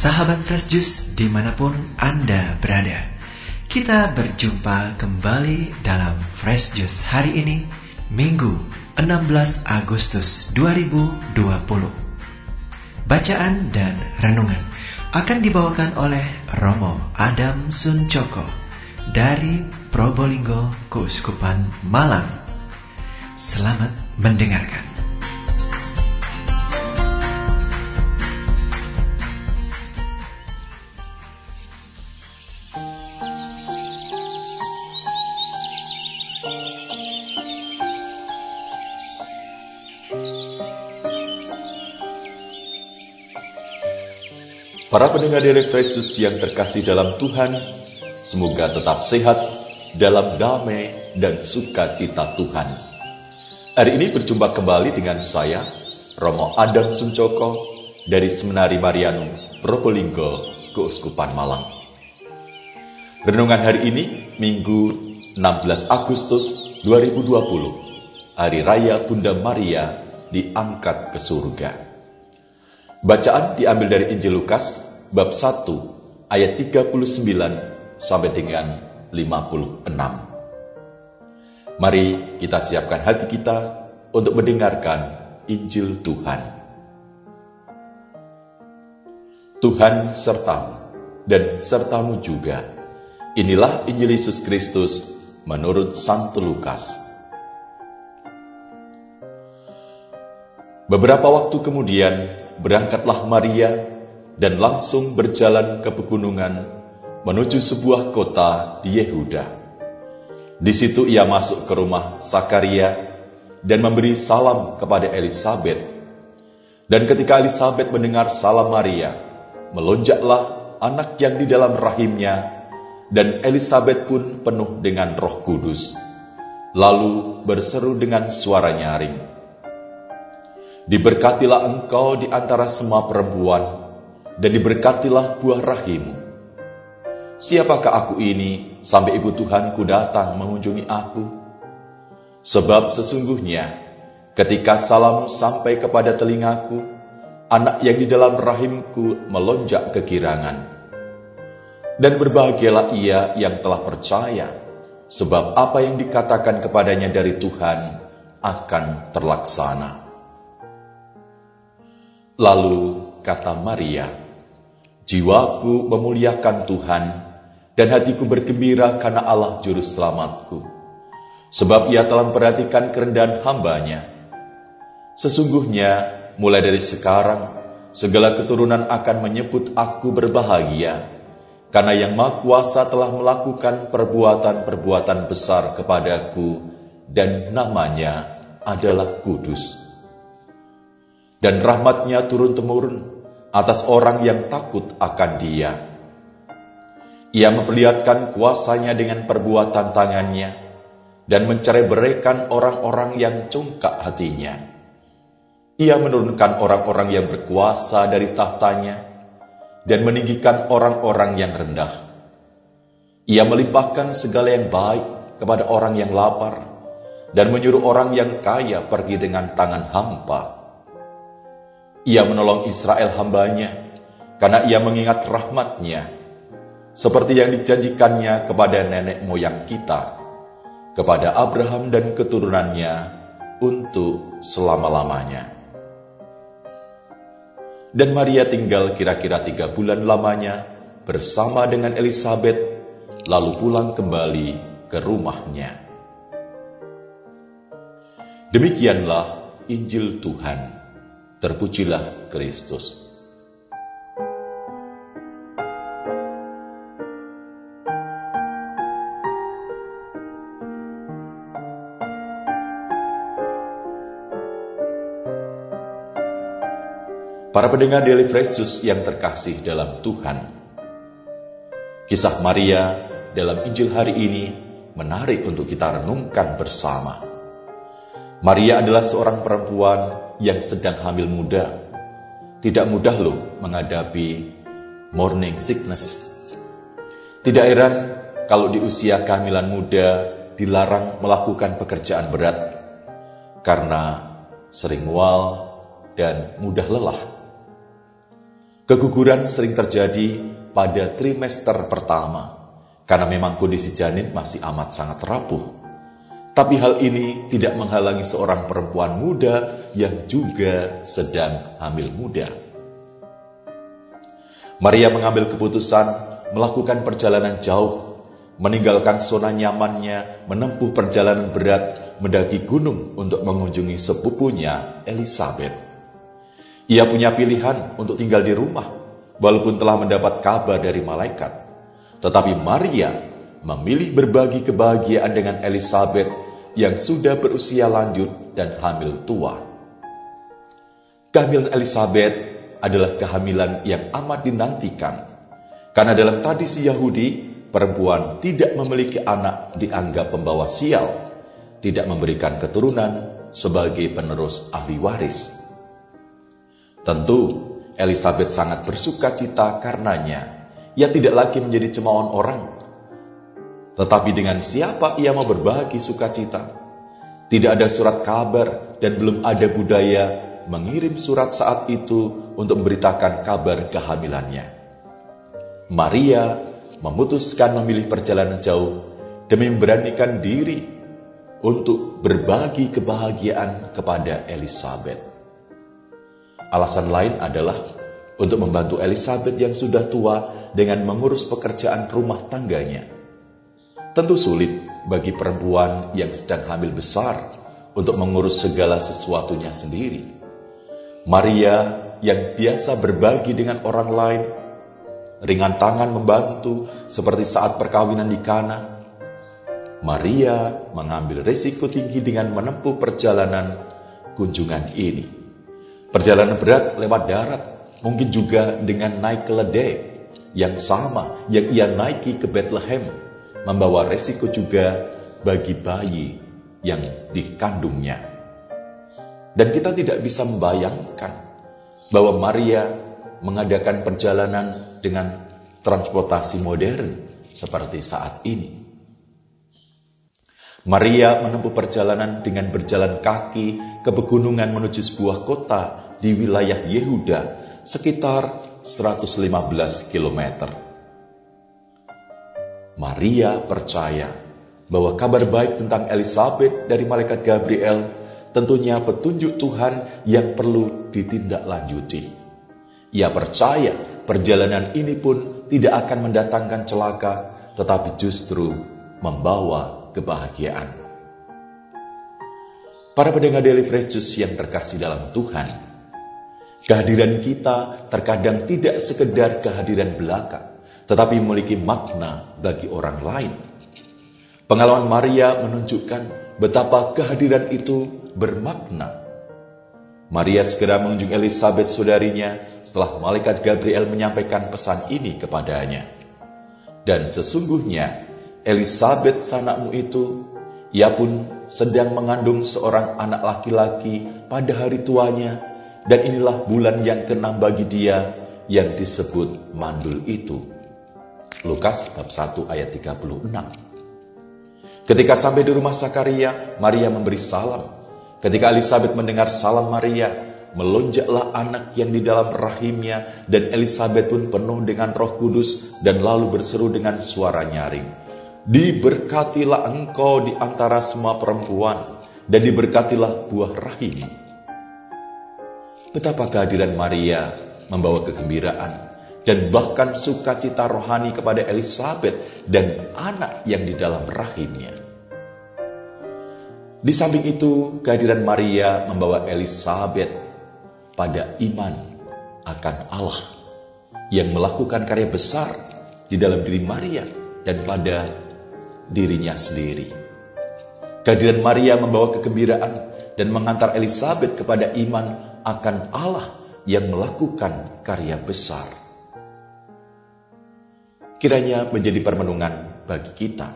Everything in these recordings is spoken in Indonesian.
Sahabat Fresh Juice di mana pun Anda berada. Kita berjumpa kembali dalam Fresh Juice hari ini Minggu 16 Agustus 2020 Bacaan dan renungan akan dibawakan oleh Romo Adam Suncoko dari Probolinggo Keuskupan Malang. Selamat mendengarkan Para pendengar Daily Fresh yang terkasih dalam Tuhan, semoga tetap sehat dalam damai dan sukacita Tuhan. Hari ini berjumpa kembali dengan saya, Romo Adam Suncoko, dari Seminari Marianum, Probolinggo, Keuskupan Malang. Renungan hari ini, Minggu 16 Agustus 2020, Hari Raya Bunda Maria diangkat ke surga. Bacaan diambil dari Injil Lukas bab 1 ayat 39 sampai dengan 56. Mari kita siapkan hati kita untuk mendengarkan Injil Tuhan. Tuhan sertamu dan sertamu juga. Inilah Injil Yesus Kristus menurut Santo Lukas. Beberapa waktu kemudian, berangkatlah Maria dan langsung berjalan ke pegunungan menuju sebuah kota di Yehuda. Di situ ia masuk ke rumah Sakaria dan memberi salam kepada Elizabeth. Dan ketika Elizabeth mendengar salam Maria, melonjaklah anak yang di dalam rahimnya, dan Elizabeth pun penuh dengan roh kudus. Lalu berseru dengan suara nyaring, Diberkatilah engkau di antara semua perempuan, dan diberkatilah buah rahimmu. Siapakah aku ini sampai ibu Tuhanku datang mengunjungi aku? Sebab sesungguhnya ketika salam sampai kepada telingaku, anak yang di dalam rahimku melonjak kegirangan. Dan berbahagialah ia yang telah percaya, sebab apa yang dikatakan kepadanya dari Tuhan akan terlaksana. Lalu kata Maria, Jiwaku memuliakan Tuhan, dan hatiku bergembira karena Allah Juru Selamatku. Sebab ia telah memperhatikan kerendahan hambanya. Sesungguhnya, mulai dari sekarang, segala keturunan akan menyebut aku berbahagia, karena yang Maha Kuasa telah melakukan perbuatan-perbuatan besar kepadaku, dan namanya adalah kudus dan rahmatnya turun-temurun atas orang yang takut akan dia. Ia memperlihatkan kuasanya dengan perbuatan tangannya dan mencerai berikan orang-orang yang congkak hatinya. Ia menurunkan orang-orang yang berkuasa dari tahtanya dan meninggikan orang-orang yang rendah. Ia melimpahkan segala yang baik kepada orang yang lapar dan menyuruh orang yang kaya pergi dengan tangan hampa ia menolong Israel hambanya, karena ia mengingat rahmatnya, seperti yang dijanjikannya kepada nenek moyang kita, kepada Abraham dan keturunannya untuk selama-lamanya. Dan Maria tinggal kira-kira tiga bulan lamanya bersama dengan Elizabeth, lalu pulang kembali ke rumahnya. Demikianlah Injil Tuhan. Terpujilah Kristus. Para pendengar Daily Fresh yang terkasih dalam Tuhan. Kisah Maria dalam Injil hari ini menarik untuk kita renungkan bersama. Maria adalah seorang perempuan yang sedang hamil muda tidak mudah loh menghadapi morning sickness. Tidak heran kalau di usia kehamilan muda dilarang melakukan pekerjaan berat karena sering mual dan mudah lelah. Keguguran sering terjadi pada trimester pertama karena memang kondisi janin masih amat sangat rapuh. Tapi hal ini tidak menghalangi seorang perempuan muda yang juga sedang hamil muda. Maria mengambil keputusan melakukan perjalanan jauh, meninggalkan zona nyamannya, menempuh perjalanan berat, mendaki gunung untuk mengunjungi sepupunya Elizabeth. Ia punya pilihan untuk tinggal di rumah, walaupun telah mendapat kabar dari malaikat. Tetapi Maria memilih berbagi kebahagiaan dengan Elizabeth yang sudah berusia lanjut dan hamil tua. Kehamilan Elizabeth adalah kehamilan yang amat dinantikan, karena dalam tradisi Yahudi, perempuan tidak memiliki anak dianggap pembawa sial, tidak memberikan keturunan sebagai penerus ahli waris. Tentu, Elizabeth sangat bersuka cita karenanya. Ia tidak lagi menjadi cemoohan orang, tetapi dengan siapa ia mau berbagi sukacita? Tidak ada surat kabar dan belum ada budaya mengirim surat saat itu untuk memberitakan kabar kehamilannya. Maria memutuskan memilih perjalanan jauh demi memberanikan diri untuk berbagi kebahagiaan kepada Elizabeth. Alasan lain adalah untuk membantu Elizabeth yang sudah tua dengan mengurus pekerjaan rumah tangganya Tentu sulit bagi perempuan yang sedang hamil besar untuk mengurus segala sesuatunya sendiri. Maria yang biasa berbagi dengan orang lain, ringan tangan membantu seperti saat perkawinan di Kana. Maria mengambil resiko tinggi dengan menempuh perjalanan kunjungan ini. Perjalanan berat lewat darat, mungkin juga dengan naik keledai yang sama yang ia naiki ke Bethlehem membawa resiko juga bagi bayi yang dikandungnya. Dan kita tidak bisa membayangkan bahwa Maria mengadakan perjalanan dengan transportasi modern seperti saat ini. Maria menempuh perjalanan dengan berjalan kaki ke pegunungan menuju sebuah kota di wilayah Yehuda sekitar 115 kilometer. Maria percaya bahwa kabar baik tentang Elizabeth dari malaikat Gabriel tentunya petunjuk Tuhan yang perlu ditindaklanjuti. Ia percaya perjalanan ini pun tidak akan mendatangkan celaka, tetapi justru membawa kebahagiaan. Para pendengar Daily Fresh Juice yang terkasih dalam Tuhan, kehadiran kita terkadang tidak sekedar kehadiran belaka, tetapi memiliki makna bagi orang lain. Pengalaman Maria menunjukkan betapa kehadiran itu bermakna. Maria segera mengunjungi Elizabeth saudarinya setelah malaikat Gabriel menyampaikan pesan ini kepadanya. Dan sesungguhnya Elizabeth sanakmu itu, ia pun sedang mengandung seorang anak laki-laki pada hari tuanya, dan inilah bulan yang keenam bagi dia yang disebut mandul itu. Lukas bab 1 ayat 36. Ketika sampai di rumah Sakaria, Maria memberi salam. Ketika Elizabeth mendengar salam Maria, melonjaklah anak yang di dalam rahimnya dan Elizabeth pun penuh dengan roh kudus dan lalu berseru dengan suara nyaring. Diberkatilah engkau di antara semua perempuan dan diberkatilah buah rahim. Betapa kehadiran Maria membawa kegembiraan dan bahkan sukacita rohani kepada Elizabeth dan anak yang di dalam rahimnya. Di samping itu, kehadiran Maria membawa Elizabeth pada iman akan Allah yang melakukan karya besar di dalam diri Maria dan pada dirinya sendiri. Kehadiran Maria membawa kegembiraan dan mengantar Elizabeth kepada iman akan Allah yang melakukan karya besar kiranya menjadi permenungan bagi kita.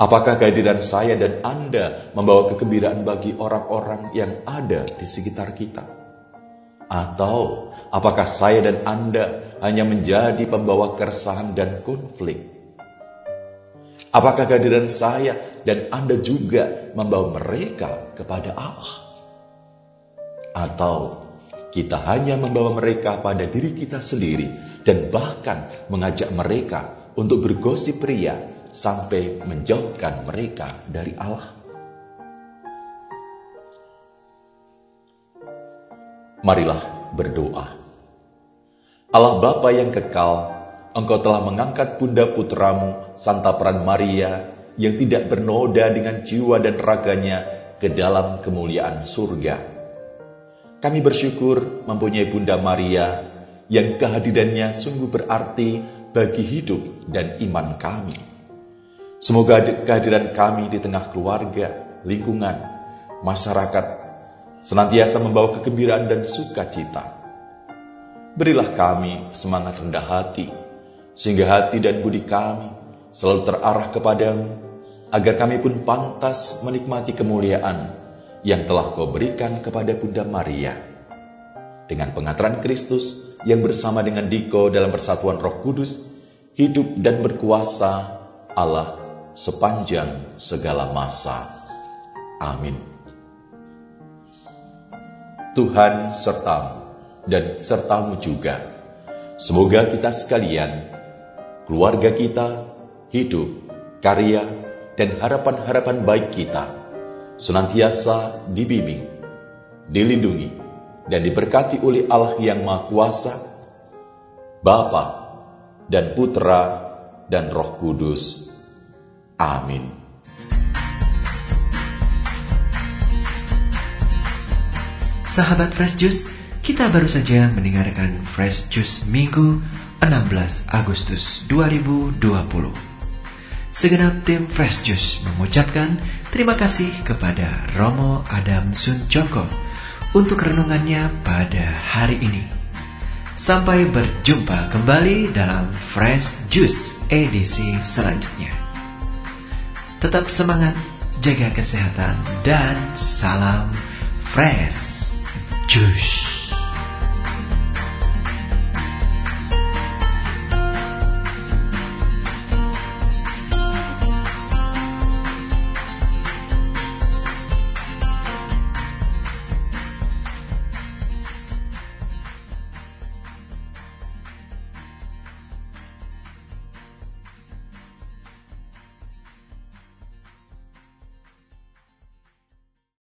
Apakah kehadiran saya dan Anda membawa kegembiraan bagi orang-orang yang ada di sekitar kita? Atau apakah saya dan Anda hanya menjadi pembawa keresahan dan konflik? Apakah kehadiran saya dan Anda juga membawa mereka kepada Allah? Atau kita hanya membawa mereka pada diri kita sendiri dan bahkan mengajak mereka untuk bergosip pria sampai menjauhkan mereka dari Allah. Marilah berdoa. Allah Bapa yang kekal, Engkau telah mengangkat bunda putramu, Santa Peran Maria, yang tidak bernoda dengan jiwa dan raganya ke dalam kemuliaan surga kami bersyukur mempunyai Bunda Maria yang kehadirannya sungguh berarti bagi hidup dan iman kami. Semoga kehadiran kami di tengah keluarga, lingkungan, masyarakat senantiasa membawa kegembiraan dan sukacita. Berilah kami semangat rendah hati, sehingga hati dan budi kami selalu terarah kepadamu, agar kami pun pantas menikmati kemuliaan yang telah kau berikan kepada Bunda Maria. Dengan pengaturan Kristus yang bersama dengan Diko dalam persatuan roh kudus, hidup dan berkuasa Allah sepanjang segala masa. Amin. Tuhan sertamu dan sertamu juga. Semoga kita sekalian, keluarga kita, hidup, karya, dan harapan-harapan baik kita senantiasa dibimbing, dilindungi, dan diberkati oleh Allah yang Maha Kuasa, Bapa dan Putra dan Roh Kudus. Amin. Sahabat Fresh Juice, kita baru saja mendengarkan Fresh Juice Minggu 16 Agustus 2020. Segenap tim Fresh Juice mengucapkan terima kasih kepada Romo Adam Sunjoko untuk renungannya pada hari ini. Sampai berjumpa kembali dalam Fresh Juice edisi selanjutnya. Tetap semangat, jaga kesehatan, dan salam Fresh Juice.